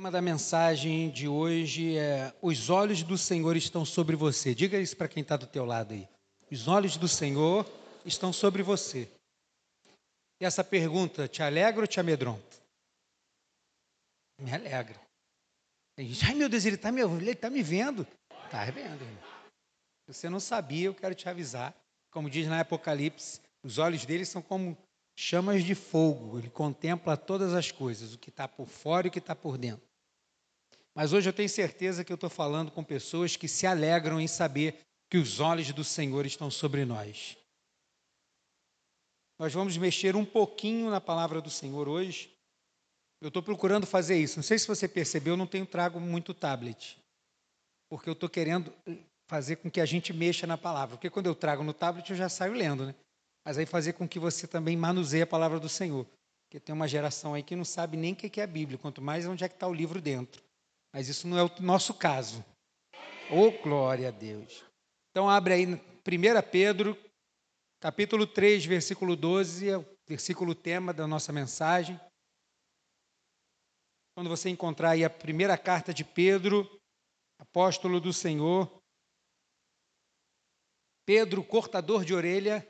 tema da mensagem de hoje é Os olhos do Senhor estão sobre você. Diga isso para quem está do teu lado aí. Os olhos do Senhor estão sobre você. E essa pergunta te alegra ou te amedronta? Me alegra. Ai meu Deus, ele está me, ele tá me vendo. Está vendo, irmão. Você não sabia, eu quero te avisar. Como diz na Apocalipse, os olhos dele são como chamas de fogo. Ele contempla todas as coisas, o que está por fora e o que está por dentro. Mas hoje eu tenho certeza que eu estou falando com pessoas que se alegram em saber que os olhos do Senhor estão sobre nós. Nós vamos mexer um pouquinho na palavra do Senhor hoje. Eu estou procurando fazer isso. Não sei se você percebeu, eu não tenho trago muito tablet. Porque eu estou querendo fazer com que a gente mexa na palavra. Porque quando eu trago no tablet, eu já saio lendo, né? mas aí fazer com que você também manuseie a palavra do Senhor. Porque tem uma geração aí que não sabe nem o que é a Bíblia, quanto mais onde é que está o livro dentro. Mas isso não é o nosso caso. Oh, glória a Deus. Então abre aí 1 Pedro, capítulo 3, versículo 12, é o versículo tema da nossa mensagem. Quando você encontrar aí a primeira carta de Pedro, apóstolo do Senhor, Pedro, cortador de orelha,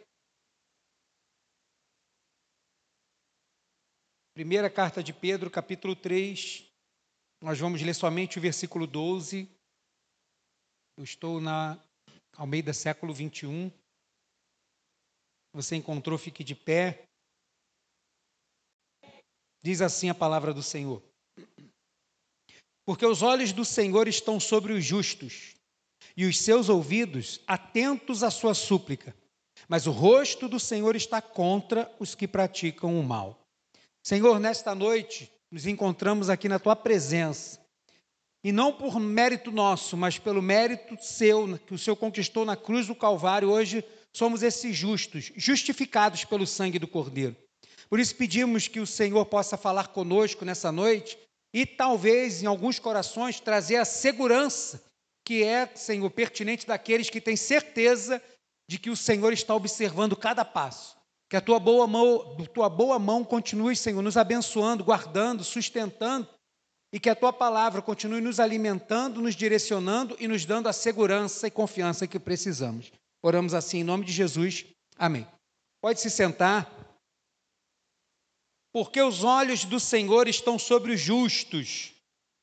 Primeira carta de Pedro, capítulo 3, nós vamos ler somente o versículo 12. Eu estou na Almeida século 21. Você encontrou, fique de pé. Diz assim a palavra do Senhor. Porque os olhos do Senhor estão sobre os justos, e os seus ouvidos atentos à sua súplica. Mas o rosto do Senhor está contra os que praticam o mal. Senhor, nesta noite nos encontramos aqui na tua presença. E não por mérito nosso, mas pelo mérito seu, que o Senhor conquistou na cruz do Calvário, hoje somos esses justos, justificados pelo sangue do Cordeiro. Por isso pedimos que o Senhor possa falar conosco nessa noite e talvez em alguns corações trazer a segurança que é, Senhor, pertinente daqueles que têm certeza de que o Senhor está observando cada passo. Que a tua boa mão, tua boa mão continue, Senhor, nos abençoando, guardando, sustentando, e que a tua palavra continue nos alimentando, nos direcionando e nos dando a segurança e confiança que precisamos. Oramos assim em nome de Jesus. Amém. Pode se sentar. Porque os olhos do Senhor estão sobre os justos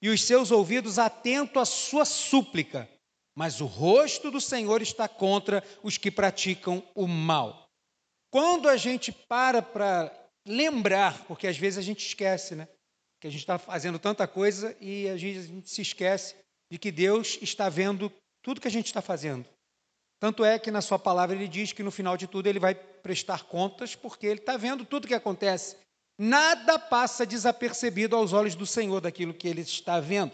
e os seus ouvidos atentos à sua súplica, mas o rosto do Senhor está contra os que praticam o mal. Quando a gente para para lembrar, porque às vezes a gente esquece, né? Que a gente está fazendo tanta coisa e a gente, se esquece de que Deus está vendo tudo que a gente está fazendo. Tanto é que na sua palavra ele diz que no final de tudo ele vai prestar contas, porque ele está vendo tudo que acontece. Nada passa desapercebido aos olhos do Senhor daquilo que ele está vendo.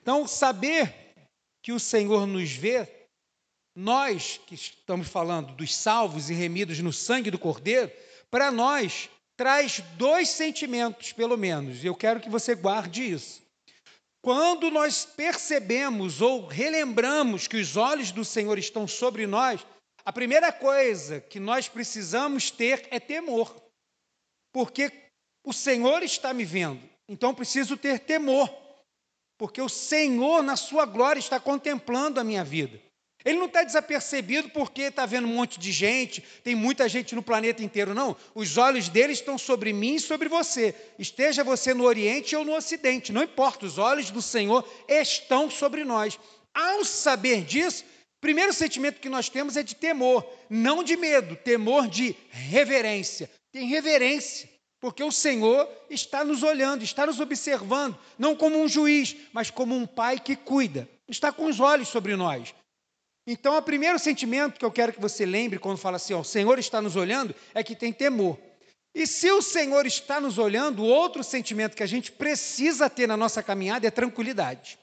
Então, saber que o Senhor nos vê nós que estamos falando dos salvos e remidos no sangue do Cordeiro, para nós traz dois sentimentos, pelo menos, e eu quero que você guarde isso. Quando nós percebemos ou relembramos que os olhos do Senhor estão sobre nós, a primeira coisa que nós precisamos ter é temor, porque o Senhor está me vendo, então preciso ter temor, porque o Senhor, na sua glória, está contemplando a minha vida. Ele não está desapercebido porque está vendo um monte de gente, tem muita gente no planeta inteiro, não. Os olhos dele estão sobre mim e sobre você. Esteja você no Oriente ou no Ocidente, não importa, os olhos do Senhor estão sobre nós. Ao saber disso, o primeiro sentimento que nós temos é de temor, não de medo, temor de reverência. Tem reverência, porque o Senhor está nos olhando, está nos observando, não como um juiz, mas como um pai que cuida. Está com os olhos sobre nós. Então, o primeiro sentimento que eu quero que você lembre quando fala assim, ó, o Senhor está nos olhando, é que tem temor. E se o Senhor está nos olhando, outro sentimento que a gente precisa ter na nossa caminhada é tranquilidade.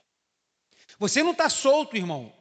Você não está solto, irmão.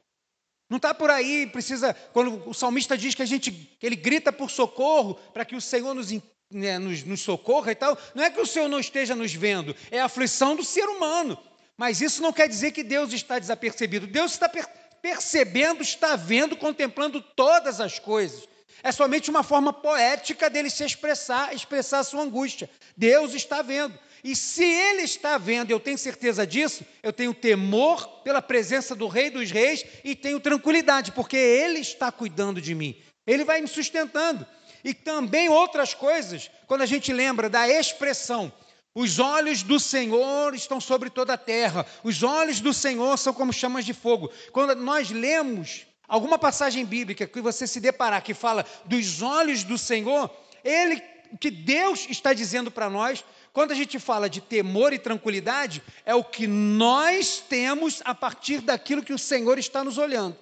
Não está por aí, precisa. Quando o salmista diz que a gente, ele grita por socorro para que o Senhor nos, né, nos, nos socorra e tal, não é que o Senhor não esteja nos vendo, é a aflição do ser humano. Mas isso não quer dizer que Deus está desapercebido. Deus está percebendo percebendo, está vendo, contemplando todas as coisas. É somente uma forma poética dele se expressar, expressar a sua angústia. Deus está vendo. E se Ele está vendo, eu tenho certeza disso, eu tenho temor pela presença do Rei dos Reis e tenho tranquilidade, porque Ele está cuidando de mim. Ele vai me sustentando. E também outras coisas, quando a gente lembra da expressão, os olhos do Senhor estão sobre toda a terra, os olhos do Senhor são como chamas de fogo. Quando nós lemos alguma passagem bíblica que você se deparar que fala dos olhos do Senhor, ele que Deus está dizendo para nós, quando a gente fala de temor e tranquilidade, é o que nós temos a partir daquilo que o Senhor está nos olhando.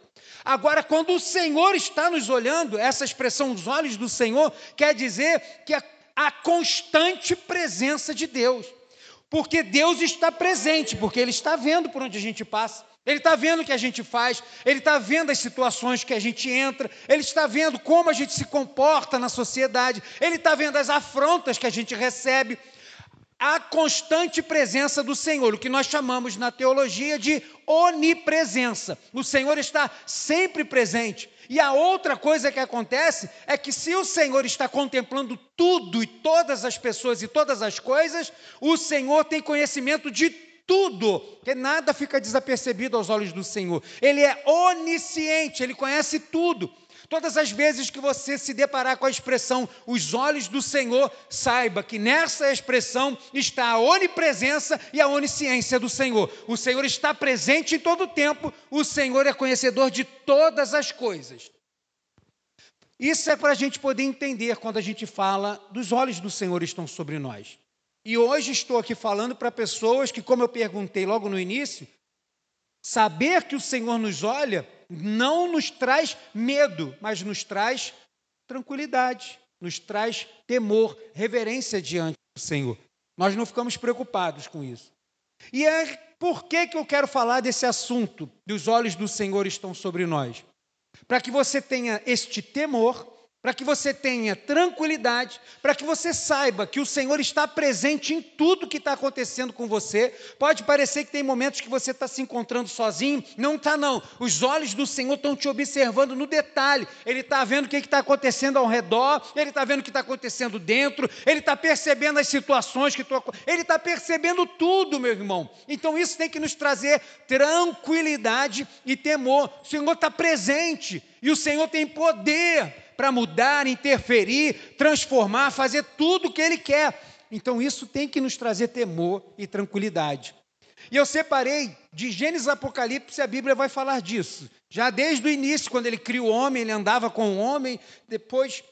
Agora, quando o Senhor está nos olhando, essa expressão, os olhos do Senhor, quer dizer que a, a constante presença de Deus. Porque Deus está presente, porque Ele está vendo por onde a gente passa. Ele está vendo o que a gente faz, ele está vendo as situações que a gente entra, ele está vendo como a gente se comporta na sociedade, ele está vendo as afrontas que a gente recebe, a constante presença do Senhor, o que nós chamamos na teologia de onipresença. O Senhor está sempre presente. E a outra coisa que acontece é que se o Senhor está contemplando tudo e todas as pessoas e todas as coisas, o Senhor tem conhecimento de tudo, que nada fica desapercebido aos olhos do Senhor. Ele é onisciente, ele conhece tudo. Todas as vezes que você se deparar com a expressão os olhos do Senhor, saiba que nessa expressão está a onipresença e a onisciência do Senhor. O Senhor está presente em todo o tempo, o Senhor é conhecedor de todas as coisas. Isso é para a gente poder entender quando a gente fala dos olhos do Senhor estão sobre nós. E hoje estou aqui falando para pessoas que, como eu perguntei logo no início, saber que o Senhor nos olha não nos traz medo, mas nos traz tranquilidade, nos traz temor, reverência diante do Senhor. Nós não ficamos preocupados com isso. E é por que, que eu quero falar desse assunto, dos olhos do Senhor estão sobre nós? Para que você tenha este temor, para que você tenha tranquilidade, para que você saiba que o Senhor está presente em tudo que está acontecendo com você. Pode parecer que tem momentos que você está se encontrando sozinho, não está, não. Os olhos do Senhor estão te observando no detalhe. Ele está vendo o que está acontecendo ao redor, ele está vendo o que está acontecendo dentro, ele está percebendo as situações que estão Ele está percebendo tudo, meu irmão. Então isso tem que nos trazer tranquilidade e temor. O Senhor está presente e o Senhor tem poder para mudar, interferir, transformar, fazer tudo o que Ele quer. Então isso tem que nos trazer temor e tranquilidade. E eu separei de Gênesis Apocalipse, a Bíblia vai falar disso. Já desde o início, quando ele cria o homem, ele andava com o homem, depois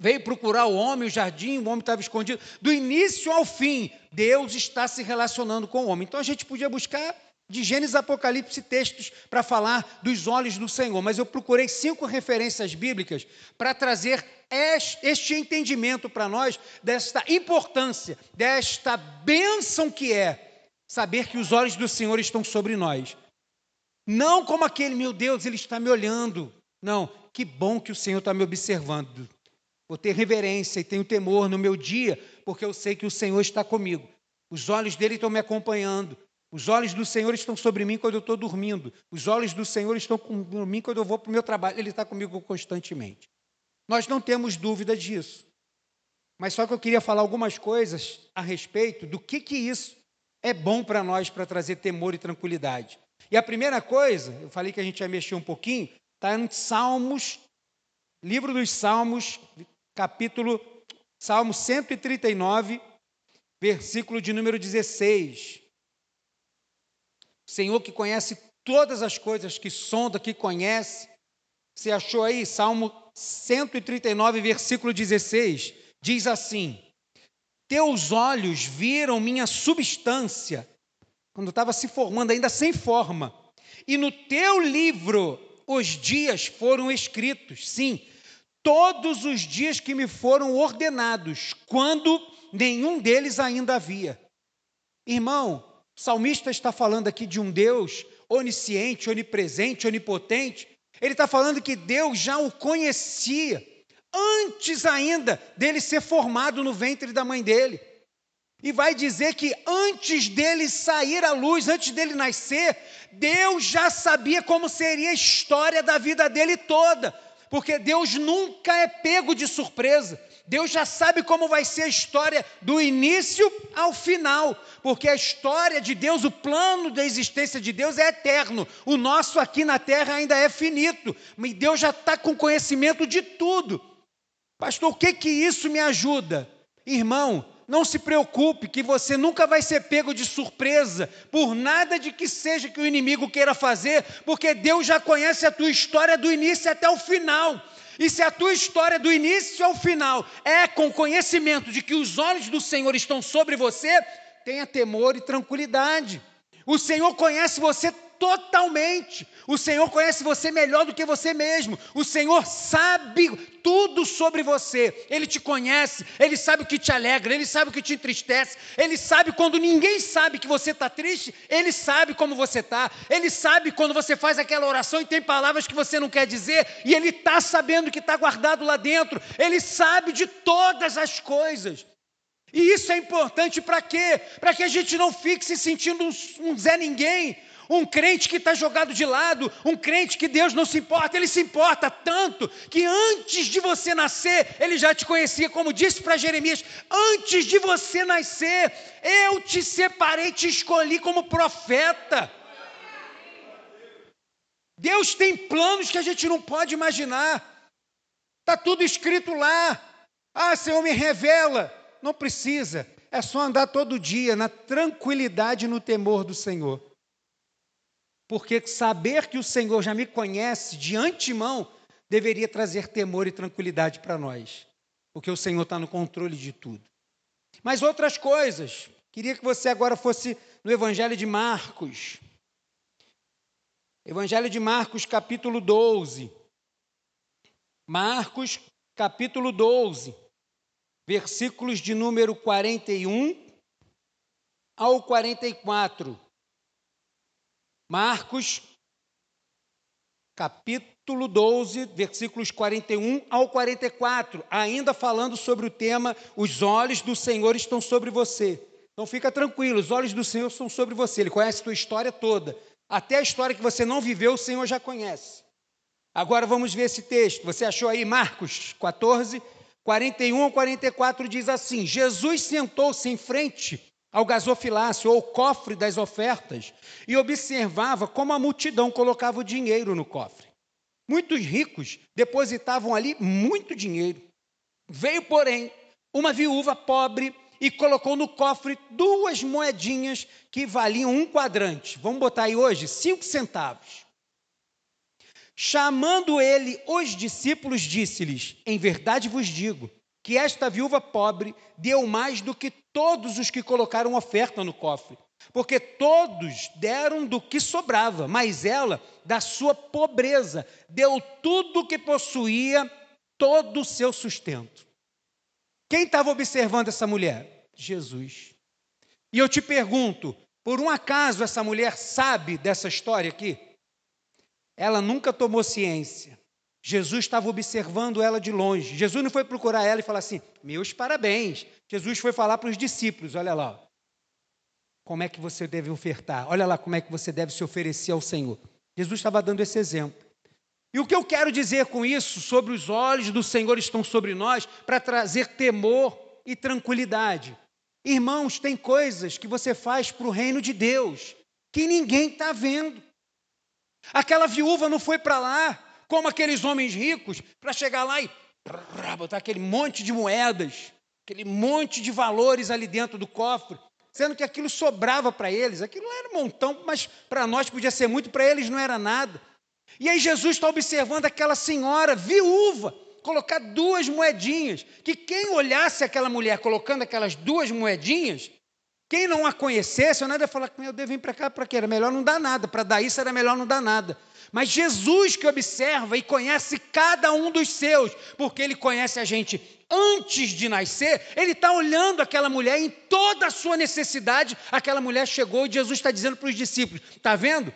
veio procurar o homem, o jardim, o homem estava escondido. Do início ao fim, Deus está se relacionando com o homem. Então a gente podia buscar de Gênesis Apocalipse textos para falar dos olhos do Senhor, mas eu procurei cinco referências bíblicas para trazer este entendimento para nós desta importância, desta bênção que é saber que os olhos do Senhor estão sobre nós. Não como aquele, meu Deus, ele está me olhando. Não, que bom que o Senhor está me observando. Vou ter reverência e tenho temor no meu dia, porque eu sei que o Senhor está comigo. Os olhos dele estão me acompanhando. Os olhos do Senhor estão sobre mim quando eu estou dormindo. Os olhos do Senhor estão comigo mim quando eu vou para o meu trabalho. Ele está comigo constantemente. Nós não temos dúvida disso. Mas só que eu queria falar algumas coisas a respeito do que, que isso é bom para nós para trazer temor e tranquilidade. E a primeira coisa, eu falei que a gente ia mexer um pouquinho, está em Salmos, livro dos Salmos, capítulo, Salmo 139, versículo de número 16. Senhor que conhece todas as coisas, que sonda, que conhece. Você achou aí? Salmo 139, versículo 16. Diz assim: Teus olhos viram minha substância, quando estava se formando, ainda sem forma, e no teu livro os dias foram escritos, sim, todos os dias que me foram ordenados, quando nenhum deles ainda havia. Irmão, o salmista está falando aqui de um Deus onisciente, onipresente, onipotente. Ele está falando que Deus já o conhecia antes ainda dele ser formado no ventre da mãe dele. E vai dizer que antes dele sair à luz, antes dele nascer, Deus já sabia como seria a história da vida dele toda, porque Deus nunca é pego de surpresa. Deus já sabe como vai ser a história do início ao final, porque a história de Deus, o plano da existência de Deus é eterno. O nosso aqui na terra ainda é finito, mas Deus já está com conhecimento de tudo. Pastor, o que que isso me ajuda? Irmão, não se preocupe, que você nunca vai ser pego de surpresa por nada de que seja que o inimigo queira fazer, porque Deus já conhece a tua história do início até o final. E se a tua história do início ao final é com conhecimento de que os olhos do Senhor estão sobre você, tenha temor e tranquilidade. O Senhor conhece você totalmente. O Senhor conhece você melhor do que você mesmo. O Senhor sabe tudo sobre você. Ele te conhece, ele sabe o que te alegra, ele sabe o que te entristece, ele sabe quando ninguém sabe que você está triste, ele sabe como você está, ele sabe quando você faz aquela oração e tem palavras que você não quer dizer, e ele está sabendo que está guardado lá dentro, ele sabe de todas as coisas. E isso é importante para quê? Para que a gente não fique se sentindo um, um Zé Ninguém, um crente que está jogado de lado, um crente que Deus não se importa, ele se importa tanto que antes de você nascer, ele já te conhecia, como disse para Jeremias: antes de você nascer, eu te separei, te escolhi como profeta. Deus tem planos que a gente não pode imaginar, está tudo escrito lá. Ah, Senhor, me revela. Não precisa, é só andar todo dia na tranquilidade e no temor do Senhor porque saber que o Senhor já me conhece de antemão deveria trazer temor e tranquilidade para nós, porque o Senhor está no controle de tudo. Mas outras coisas, queria que você agora fosse no Evangelho de Marcos. Evangelho de Marcos, capítulo 12. Marcos, capítulo 12, versículos de número 41 ao 44. Marcos, capítulo 12, versículos 41 ao 44, ainda falando sobre o tema: os olhos do Senhor estão sobre você. Então fica tranquilo, os olhos do Senhor estão sobre você. Ele conhece a tua história toda. Até a história que você não viveu, o Senhor já conhece. Agora vamos ver esse texto. Você achou aí Marcos 14, 41 ao 44 diz assim: Jesus sentou-se em frente ao gasofilácio ou cofre das ofertas e observava como a multidão colocava o dinheiro no cofre. Muitos ricos depositavam ali muito dinheiro. Veio, porém, uma viúva pobre e colocou no cofre duas moedinhas que valiam um quadrante. Vamos botar aí hoje cinco centavos. Chamando ele os discípulos, disse-lhes: Em verdade vos digo que esta viúva pobre deu mais do que todos os que colocaram oferta no cofre, porque todos deram do que sobrava, mas ela, da sua pobreza, deu tudo o que possuía, todo o seu sustento. Quem estava observando essa mulher? Jesus. E eu te pergunto, por um acaso essa mulher sabe dessa história aqui? Ela nunca tomou ciência. Jesus estava observando ela de longe. Jesus não foi procurar ela e falar assim: meus parabéns. Jesus foi falar para os discípulos: olha lá, como é que você deve ofertar, olha lá como é que você deve se oferecer ao Senhor. Jesus estava dando esse exemplo. E o que eu quero dizer com isso, sobre os olhos do Senhor estão sobre nós, para trazer temor e tranquilidade. Irmãos, tem coisas que você faz para o reino de Deus que ninguém está vendo. Aquela viúva não foi para lá como aqueles homens ricos, para chegar lá e botar aquele monte de moedas, aquele monte de valores ali dentro do cofre, sendo que aquilo sobrava para eles. Aquilo era um montão, mas para nós podia ser muito, para eles não era nada. E aí Jesus está observando aquela senhora viúva colocar duas moedinhas, que quem olhasse aquela mulher colocando aquelas duas moedinhas, quem não a conhecesse, eu nada ia falar, eu devo vir para cá para quê? Era melhor não dar nada, para dar isso era melhor não dar nada. Mas Jesus que observa e conhece cada um dos seus, porque ele conhece a gente antes de nascer, ele está olhando aquela mulher em toda a sua necessidade. Aquela mulher chegou e Jesus está dizendo para os discípulos: está vendo?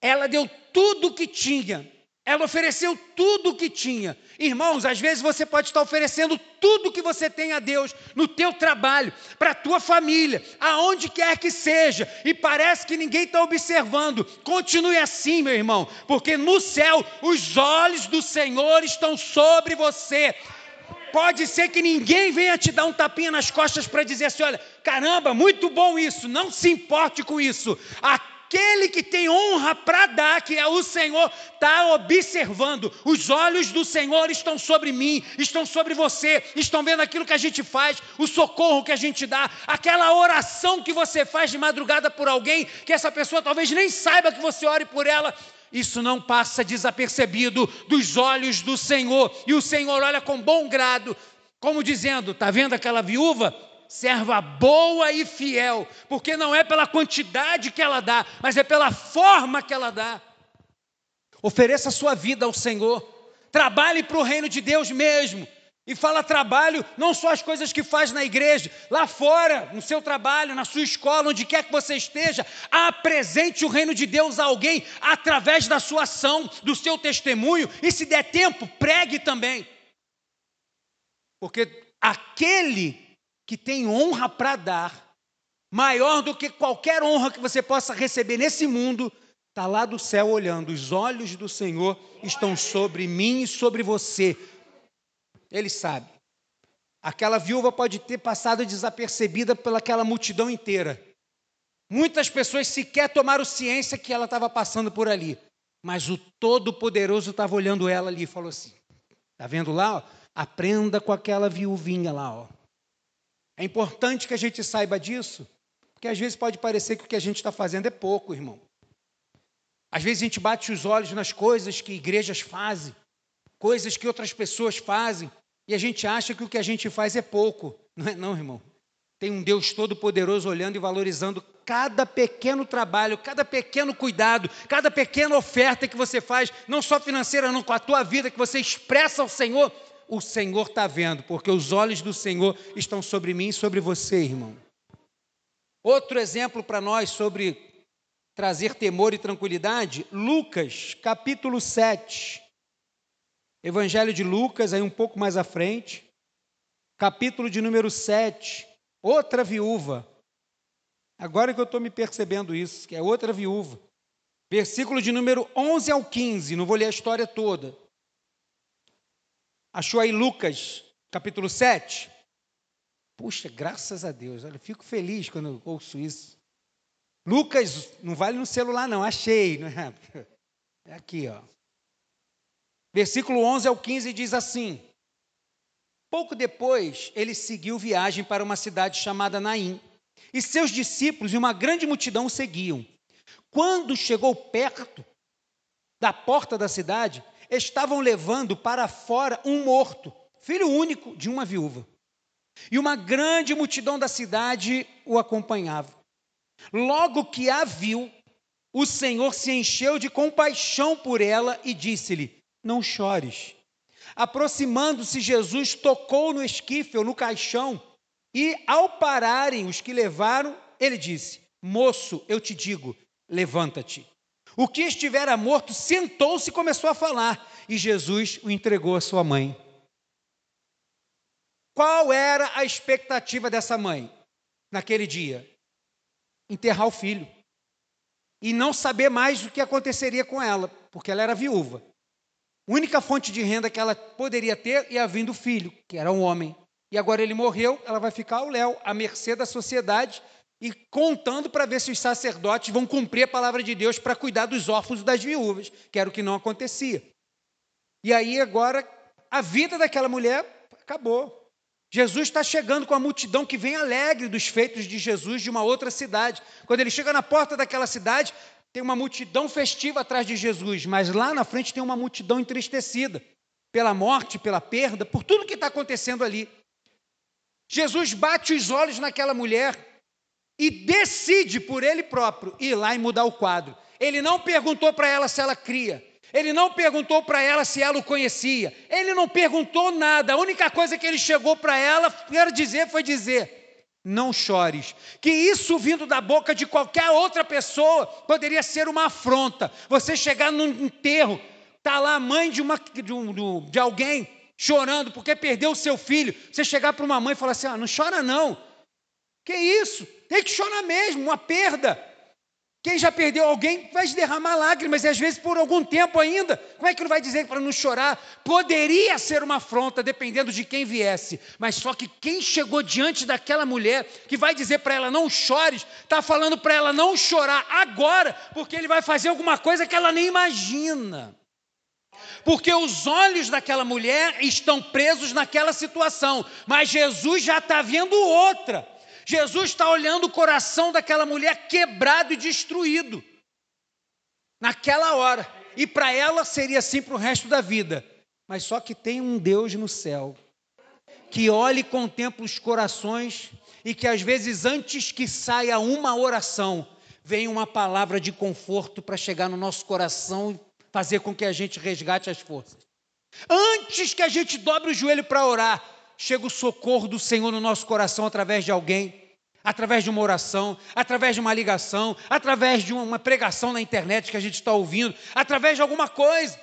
Ela deu tudo o que tinha ela ofereceu tudo o que tinha. Irmãos, às vezes você pode estar oferecendo tudo o que você tem a Deus no teu trabalho, para a tua família, aonde quer que seja, e parece que ninguém está observando. Continue assim, meu irmão, porque no céu os olhos do Senhor estão sobre você. pode ser que ninguém venha te dar um tapinha nas costas para dizer assim: olha, caramba, muito bom isso, não se importe com isso. Aquele que tem honra para dar, que é o Senhor, está observando. Os olhos do Senhor estão sobre mim, estão sobre você, estão vendo aquilo que a gente faz, o socorro que a gente dá, aquela oração que você faz de madrugada por alguém, que essa pessoa talvez nem saiba que você ore por ela isso não passa desapercebido dos olhos do Senhor. E o Senhor olha com bom grado, como dizendo: está vendo aquela viúva? Serva boa e fiel, porque não é pela quantidade que ela dá, mas é pela forma que ela dá. Ofereça sua vida ao Senhor, trabalhe para o reino de Deus mesmo. E fala trabalho, não só as coisas que faz na igreja, lá fora, no seu trabalho, na sua escola, onde quer que você esteja, apresente o reino de Deus a alguém através da sua ação, do seu testemunho, e se der tempo, pregue também. Porque aquele que tem honra para dar, maior do que qualquer honra que você possa receber nesse mundo, está lá do céu olhando. Os olhos do Senhor estão sobre mim e sobre você ele sabe. Aquela viúva pode ter passado desapercebida pelaquela multidão inteira. Muitas pessoas sequer tomaram ciência que ela estava passando por ali. Mas o Todo-Poderoso estava olhando ela ali e falou assim: Está vendo lá? Ó? Aprenda com aquela viuvinha lá. Ó. É importante que a gente saiba disso, porque às vezes pode parecer que o que a gente está fazendo é pouco, irmão. Às vezes a gente bate os olhos nas coisas que igrejas fazem, coisas que outras pessoas fazem, e a gente acha que o que a gente faz é pouco. Não é, não, irmão. Tem um Deus todo-poderoso olhando e valorizando cada pequeno trabalho, cada pequeno cuidado, cada pequena oferta que você faz, não só financeira, não, com a tua vida, que você expressa ao Senhor. O Senhor está vendo, porque os olhos do Senhor estão sobre mim e sobre você, irmão. Outro exemplo para nós sobre trazer temor e tranquilidade, Lucas, capítulo 7. Evangelho de Lucas, aí um pouco mais à frente, capítulo de número 7, outra viúva. Agora que eu estou me percebendo isso, que é outra viúva. Versículo de número 11 ao 15, não vou ler a história toda. Achou aí Lucas, capítulo 7? Puxa, graças a Deus, olha, fico feliz quando eu ouço isso. Lucas, não vale no celular não, achei. Não é? é aqui, ó. Versículo 11 ao 15 diz assim: Pouco depois, ele seguiu viagem para uma cidade chamada Naim, e seus discípulos e uma grande multidão o seguiam. Quando chegou perto da porta da cidade, estavam levando para fora um morto, filho único de uma viúva. E uma grande multidão da cidade o acompanhava. Logo que a viu, o Senhor se encheu de compaixão por ela e disse-lhe: não chores. Aproximando-se, Jesus tocou no esquife ou no caixão, e ao pararem os que levaram, ele disse: Moço, eu te digo, levanta-te. O que estivera morto sentou-se e começou a falar, e Jesus o entregou à sua mãe. Qual era a expectativa dessa mãe naquele dia? Enterrar o filho. E não saber mais o que aconteceria com ela, porque ela era viúva única fonte de renda que ela poderia ter ia vir do filho, que era um homem. E agora ele morreu, ela vai ficar ao léu, à mercê da sociedade e contando para ver se os sacerdotes vão cumprir a palavra de Deus para cuidar dos órfãos e das viúvas, que era o que não acontecia. E aí agora a vida daquela mulher acabou. Jesus está chegando com a multidão que vem alegre dos feitos de Jesus de uma outra cidade. Quando ele chega na porta daquela cidade, tem uma multidão festiva atrás de Jesus, mas lá na frente tem uma multidão entristecida pela morte, pela perda, por tudo que está acontecendo ali. Jesus bate os olhos naquela mulher e decide por ele próprio ir lá e mudar o quadro. Ele não perguntou para ela se ela cria, ele não perguntou para ela se ela o conhecia, ele não perguntou nada. A única coisa que ele chegou para ela, quero dizer, foi dizer: não chores. Que isso vindo da boca de qualquer outra pessoa poderia ser uma afronta. Você chegar num enterro, tá lá a mãe de, uma, de, um, de alguém chorando porque perdeu o seu filho. Você chegar para uma mãe e falar assim: ah, não chora não. Que isso? Tem que chorar mesmo, uma perda. Quem já perdeu alguém vai derramar lágrimas, e às vezes por algum tempo ainda. Como é que ele vai dizer para não chorar? Poderia ser uma afronta, dependendo de quem viesse. Mas só que quem chegou diante daquela mulher, que vai dizer para ela não chores, está falando para ela não chorar agora, porque ele vai fazer alguma coisa que ela nem imagina. Porque os olhos daquela mulher estão presos naquela situação, mas Jesus já está vendo outra. Jesus está olhando o coração daquela mulher quebrado e destruído, naquela hora. E para ela seria assim para o resto da vida. Mas só que tem um Deus no céu que olha e contempla os corações e que às vezes antes que saia uma oração, vem uma palavra de conforto para chegar no nosso coração e fazer com que a gente resgate as forças. Antes que a gente dobre o joelho para orar, chega o socorro do Senhor no nosso coração através de alguém, através de uma oração, através de uma ligação, através de uma pregação na internet que a gente está ouvindo, através de alguma coisa.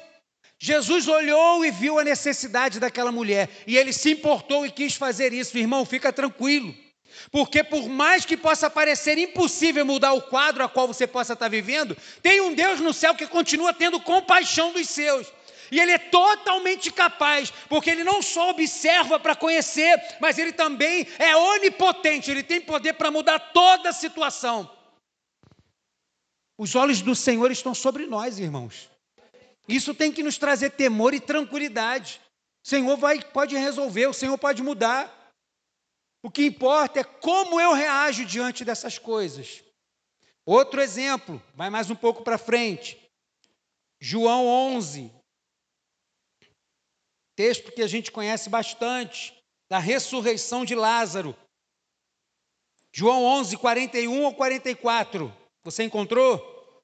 Jesus olhou e viu a necessidade daquela mulher e ele se importou e quis fazer isso. Irmão, fica tranquilo. Porque por mais que possa parecer impossível mudar o quadro a qual você possa estar vivendo, tem um Deus no céu que continua tendo compaixão dos seus. E ele é totalmente capaz, porque ele não só observa para conhecer, mas ele também é onipotente, ele tem poder para mudar toda a situação. Os olhos do Senhor estão sobre nós, irmãos. Isso tem que nos trazer temor e tranquilidade. O Senhor vai, pode resolver, o Senhor pode mudar. O que importa é como eu reajo diante dessas coisas. Outro exemplo, vai mais um pouco para frente. João 11, texto que a gente conhece bastante, da ressurreição de Lázaro. João 11, 41 ou 44. Você encontrou?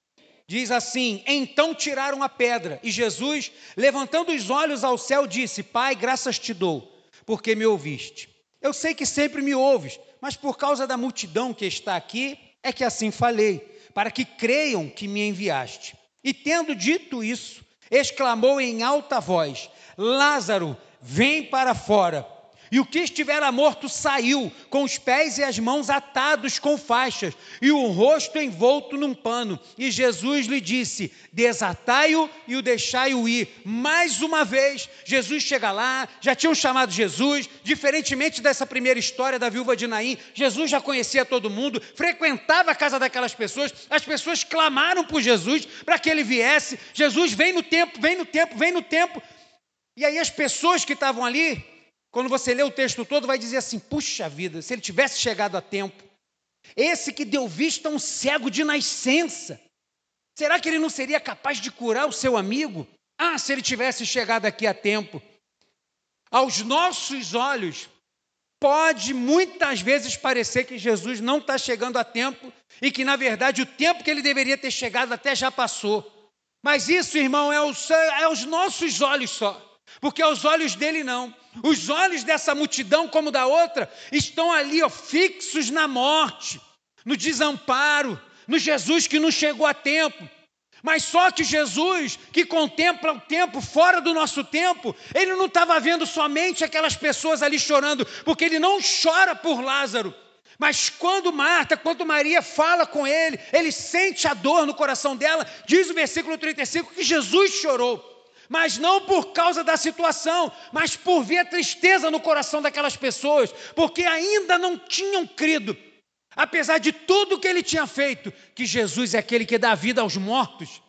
Diz assim: Então tiraram a pedra, e Jesus, levantando os olhos ao céu, disse: Pai, graças te dou, porque me ouviste. Eu sei que sempre me ouves, mas por causa da multidão que está aqui, é que assim falei, para que creiam que me enviaste. E tendo dito isso, exclamou em alta voz: Lázaro, vem para fora. E o que estivera morto saiu, com os pés e as mãos atados com faixas, e o rosto envolto num pano. E Jesus lhe disse: Desatai-o e o deixai-o ir. Mais uma vez, Jesus chega lá, já tinham chamado Jesus, diferentemente dessa primeira história da viúva de Naim, Jesus já conhecia todo mundo, frequentava a casa daquelas pessoas, as pessoas clamaram por Jesus para que ele viesse. Jesus vem no tempo, vem no tempo, vem no tempo. E aí as pessoas que estavam ali, quando você lê o texto todo, vai dizer assim: puxa vida, se ele tivesse chegado a tempo, esse que deu vista a um cego de nascença, será que ele não seria capaz de curar o seu amigo? Ah, se ele tivesse chegado aqui a tempo. Aos nossos olhos, pode muitas vezes parecer que Jesus não está chegando a tempo e que, na verdade, o tempo que ele deveria ter chegado até já passou. Mas isso, irmão, é aos, é aos nossos olhos só porque aos olhos dele não. Os olhos dessa multidão, como da outra, estão ali ó, fixos na morte, no desamparo, no Jesus que não chegou a tempo. Mas só que Jesus, que contempla o tempo fora do nosso tempo, ele não estava vendo somente aquelas pessoas ali chorando, porque ele não chora por Lázaro. Mas quando Marta, quando Maria fala com ele, ele sente a dor no coração dela, diz o versículo 35 que Jesus chorou mas não por causa da situação, mas por ver a tristeza no coração daquelas pessoas, porque ainda não tinham crido, apesar de tudo que ele tinha feito, que Jesus é aquele que dá vida aos mortos.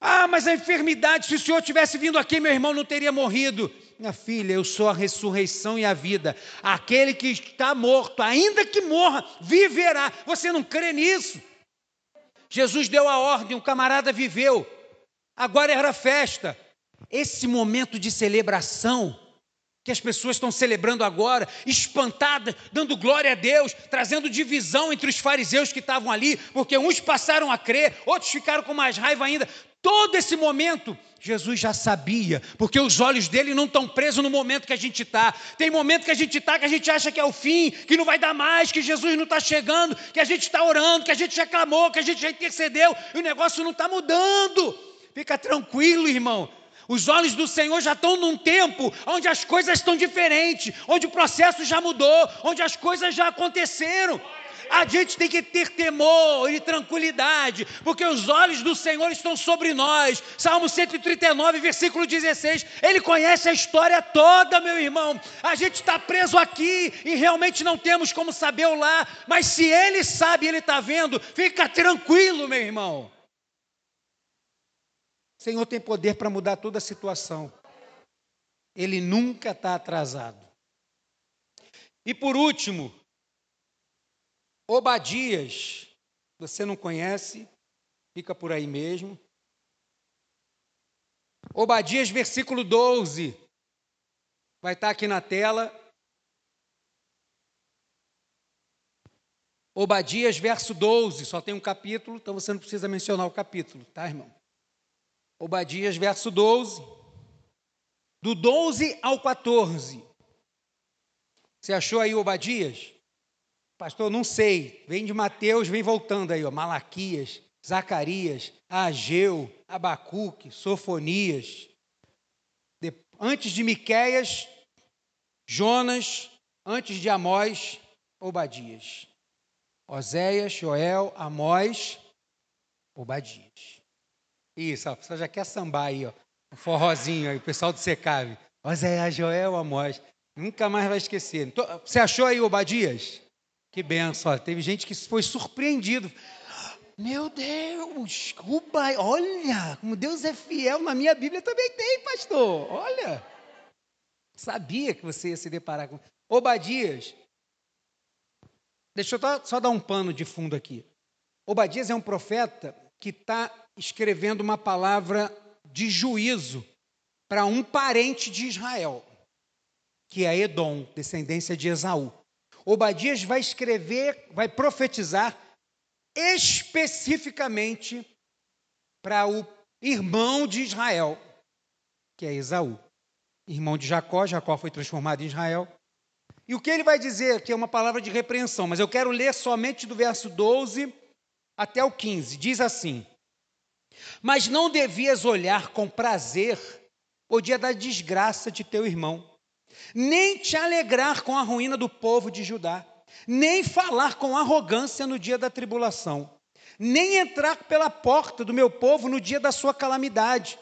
Ah, mas a enfermidade, se o Senhor tivesse vindo aqui, meu irmão não teria morrido. Minha filha, eu sou a ressurreição e a vida. Aquele que está morto, ainda que morra, viverá. Você não crê nisso? Jesus deu a ordem, o camarada viveu. Agora era festa. Esse momento de celebração que as pessoas estão celebrando agora, espantadas, dando glória a Deus, trazendo divisão entre os fariseus que estavam ali, porque uns passaram a crer, outros ficaram com mais raiva ainda. Todo esse momento, Jesus já sabia, porque os olhos dele não estão presos no momento que a gente está. Tem momento que a gente está, que a gente acha que é o fim, que não vai dar mais, que Jesus não está chegando, que a gente está orando, que a gente já clamou, que a gente já intercedeu, e o negócio não está mudando. Fica tranquilo, irmão. Os olhos do Senhor já estão num tempo onde as coisas estão diferentes, onde o processo já mudou, onde as coisas já aconteceram. A gente tem que ter temor e tranquilidade, porque os olhos do Senhor estão sobre nós. Salmo 139, versículo 16. Ele conhece a história toda, meu irmão. A gente está preso aqui e realmente não temos como saber o lá, mas se Ele sabe, Ele está vendo, fica tranquilo, meu irmão. Senhor tem poder para mudar toda a situação. Ele nunca está atrasado. E por último, Obadias, você não conhece, fica por aí mesmo. Obadias, versículo 12, vai estar aqui na tela. Obadias, verso 12, só tem um capítulo, então você não precisa mencionar o capítulo, tá, irmão? Obadias, verso 12, do 12 ao 14. Você achou aí Obadias? Pastor, não sei. Vem de Mateus, vem voltando aí, ó. Malaquias, Zacarias, Ageu, Abacuque, Sofonias. De... Antes de Miqueias, Jonas, antes de Amós, Obadias. Oséias, Joel, Amós, Obadias. Isso, ó, você já quer sambar aí, ó. Um forrozinho aí, o pessoal do Secave. Oséias, Joel, Amós. Nunca mais vai esquecer. Você achou aí Obadias? Que benção. Teve gente que foi surpreendido. Meu Deus, Uba, olha, como Deus é fiel, na minha Bíblia também tem, pastor. Olha. Sabia que você ia se deparar com. Obadias. Deixa eu só dar um pano de fundo aqui. Obadias é um profeta que está escrevendo uma palavra de juízo para um parente de Israel, que é Edom, descendência de Esaú. Obadias vai escrever, vai profetizar especificamente para o irmão de Israel, que é Esaú, irmão de Jacó. Jacó foi transformado em Israel. E o que ele vai dizer, que é uma palavra de repreensão, mas eu quero ler somente do verso 12 até o 15. Diz assim: Mas não devias olhar com prazer o dia da desgraça de teu irmão nem te alegrar com a ruína do povo de Judá, nem falar com arrogância no dia da tribulação, nem entrar pela porta do meu povo no dia da sua calamidade.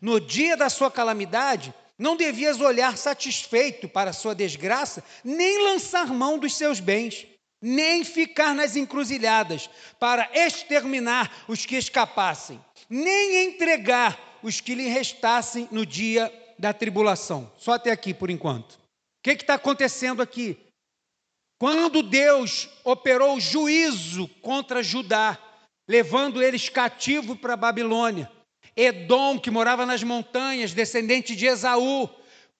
No dia da sua calamidade, não devias olhar satisfeito para a sua desgraça, nem lançar mão dos seus bens, nem ficar nas encruzilhadas para exterminar os que escapassem, nem entregar os que lhe restassem no dia da tribulação. Só até aqui por enquanto. O que está acontecendo aqui? Quando Deus operou juízo contra Judá, levando eles cativos para Babilônia, Edom, que morava nas montanhas, descendente de Esaú,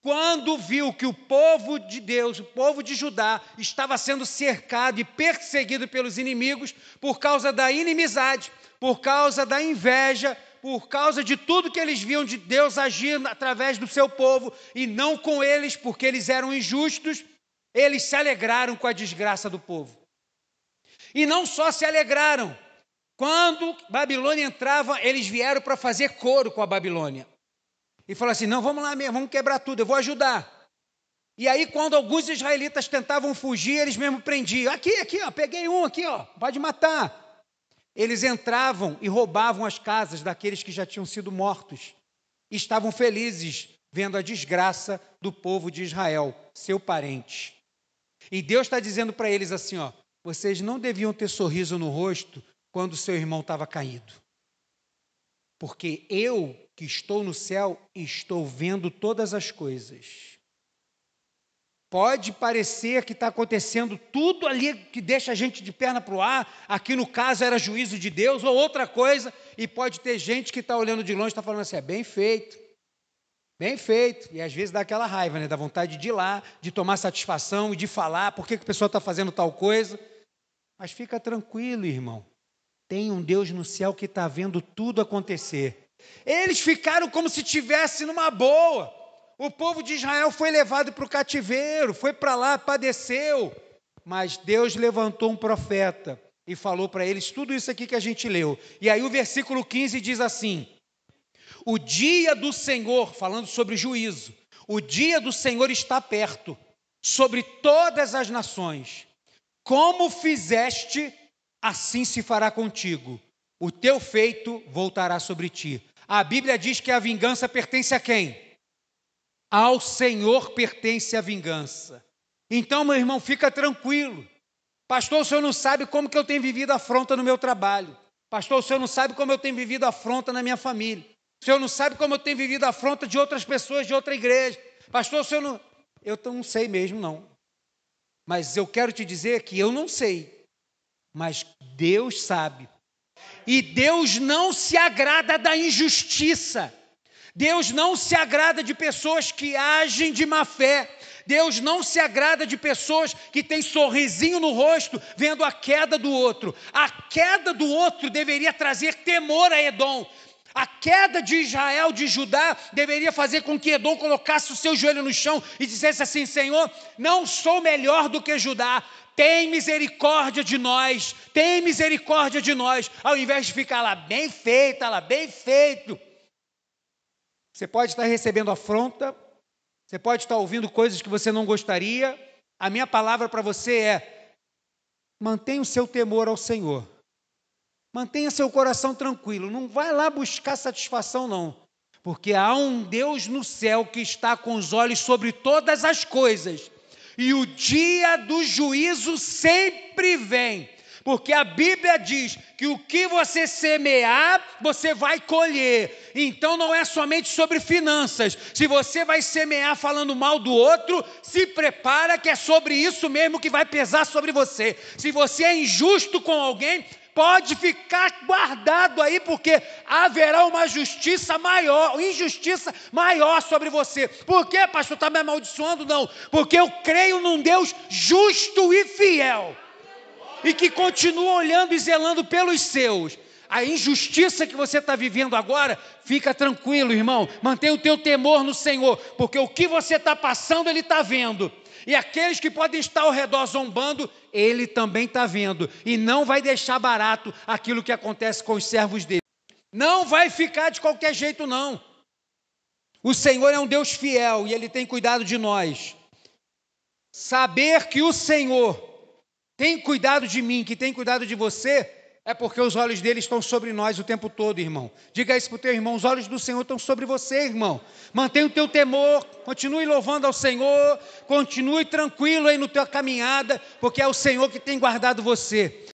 quando viu que o povo de Deus, o povo de Judá, estava sendo cercado e perseguido pelos inimigos por causa da inimizade, por causa da inveja, por causa de tudo que eles viam de Deus agir através do seu povo e não com eles, porque eles eram injustos, eles se alegraram com a desgraça do povo. E não só se alegraram, quando Babilônia entrava, eles vieram para fazer coro com a Babilônia. E falaram assim: não, vamos lá mesmo, vamos quebrar tudo, eu vou ajudar. E aí, quando alguns israelitas tentavam fugir, eles mesmo prendiam. Aqui, aqui, ó, peguei um aqui, ó, pode matar. Eles entravam e roubavam as casas daqueles que já tinham sido mortos. E estavam felizes vendo a desgraça do povo de Israel, seu parente. E Deus está dizendo para eles assim: ó, vocês não deviam ter sorriso no rosto quando seu irmão estava caído. Porque eu, que estou no céu, estou vendo todas as coisas. Pode parecer que está acontecendo tudo ali que deixa a gente de perna para o ar, aqui no caso era juízo de Deus ou outra coisa, e pode ter gente que está olhando de longe e está falando assim: é bem feito, bem feito, e às vezes dá aquela raiva, né? dá vontade de ir lá, de tomar satisfação e de falar por que, que a pessoa está fazendo tal coisa. Mas fica tranquilo, irmão, tem um Deus no céu que está vendo tudo acontecer. Eles ficaram como se estivesse numa boa. O povo de Israel foi levado para o cativeiro, foi para lá, padeceu. Mas Deus levantou um profeta e falou para eles tudo isso aqui que a gente leu. E aí o versículo 15 diz assim: O dia do Senhor, falando sobre juízo, o dia do Senhor está perto sobre todas as nações. Como fizeste, assim se fará contigo. O teu feito voltará sobre ti. A Bíblia diz que a vingança pertence a quem? Ao Senhor pertence a vingança. Então, meu irmão, fica tranquilo. Pastor, o senhor não sabe como que eu tenho vivido afronta no meu trabalho. Pastor, o senhor não sabe como eu tenho vivido afronta na minha família. O senhor não sabe como eu tenho vivido afronta de outras pessoas de outra igreja. Pastor, o senhor não. Eu não sei mesmo, não. Mas eu quero te dizer que eu não sei. Mas Deus sabe. E Deus não se agrada da injustiça. Deus não se agrada de pessoas que agem de má fé. Deus não se agrada de pessoas que têm sorrisinho no rosto vendo a queda do outro. A queda do outro deveria trazer temor a Edom. A queda de Israel, de Judá, deveria fazer com que Edom colocasse o seu joelho no chão e dissesse assim: Senhor, não sou melhor do que Judá, tem misericórdia de nós, tem misericórdia de nós, ao invés de ficar lá, bem feita, lá, bem feito. Você pode estar recebendo afronta, você pode estar ouvindo coisas que você não gostaria. A minha palavra para você é: mantenha o seu temor ao Senhor. Mantenha seu coração tranquilo. Não vai lá buscar satisfação, não. Porque há um Deus no céu que está com os olhos sobre todas as coisas. E o dia do juízo sempre vem. Porque a Bíblia diz que o que você semear, você vai colher. Então não é somente sobre finanças. Se você vai semear falando mal do outro, se prepara que é sobre isso mesmo que vai pesar sobre você. Se você é injusto com alguém, pode ficar guardado aí, porque haverá uma justiça maior, injustiça maior sobre você. Por quê, pastor? Está me amaldiçoando? Não, porque eu creio num Deus justo e fiel e que continua olhando e zelando pelos seus. A injustiça que você está vivendo agora, fica tranquilo, irmão. Mantenha o teu temor no Senhor, porque o que você está passando, Ele está vendo. E aqueles que podem estar ao redor zombando, Ele também está vendo. E não vai deixar barato aquilo que acontece com os servos dele. Não vai ficar de qualquer jeito, não. O Senhor é um Deus fiel e Ele tem cuidado de nós. Saber que o Senhor tem cuidado de mim, que tem cuidado de você, é porque os olhos dele estão sobre nós o tempo todo, irmão. Diga isso para o teu irmão: os olhos do Senhor estão sobre você, irmão. Mantenha o teu temor, continue louvando ao Senhor, continue tranquilo aí no tua caminhada, porque é o Senhor que tem guardado você.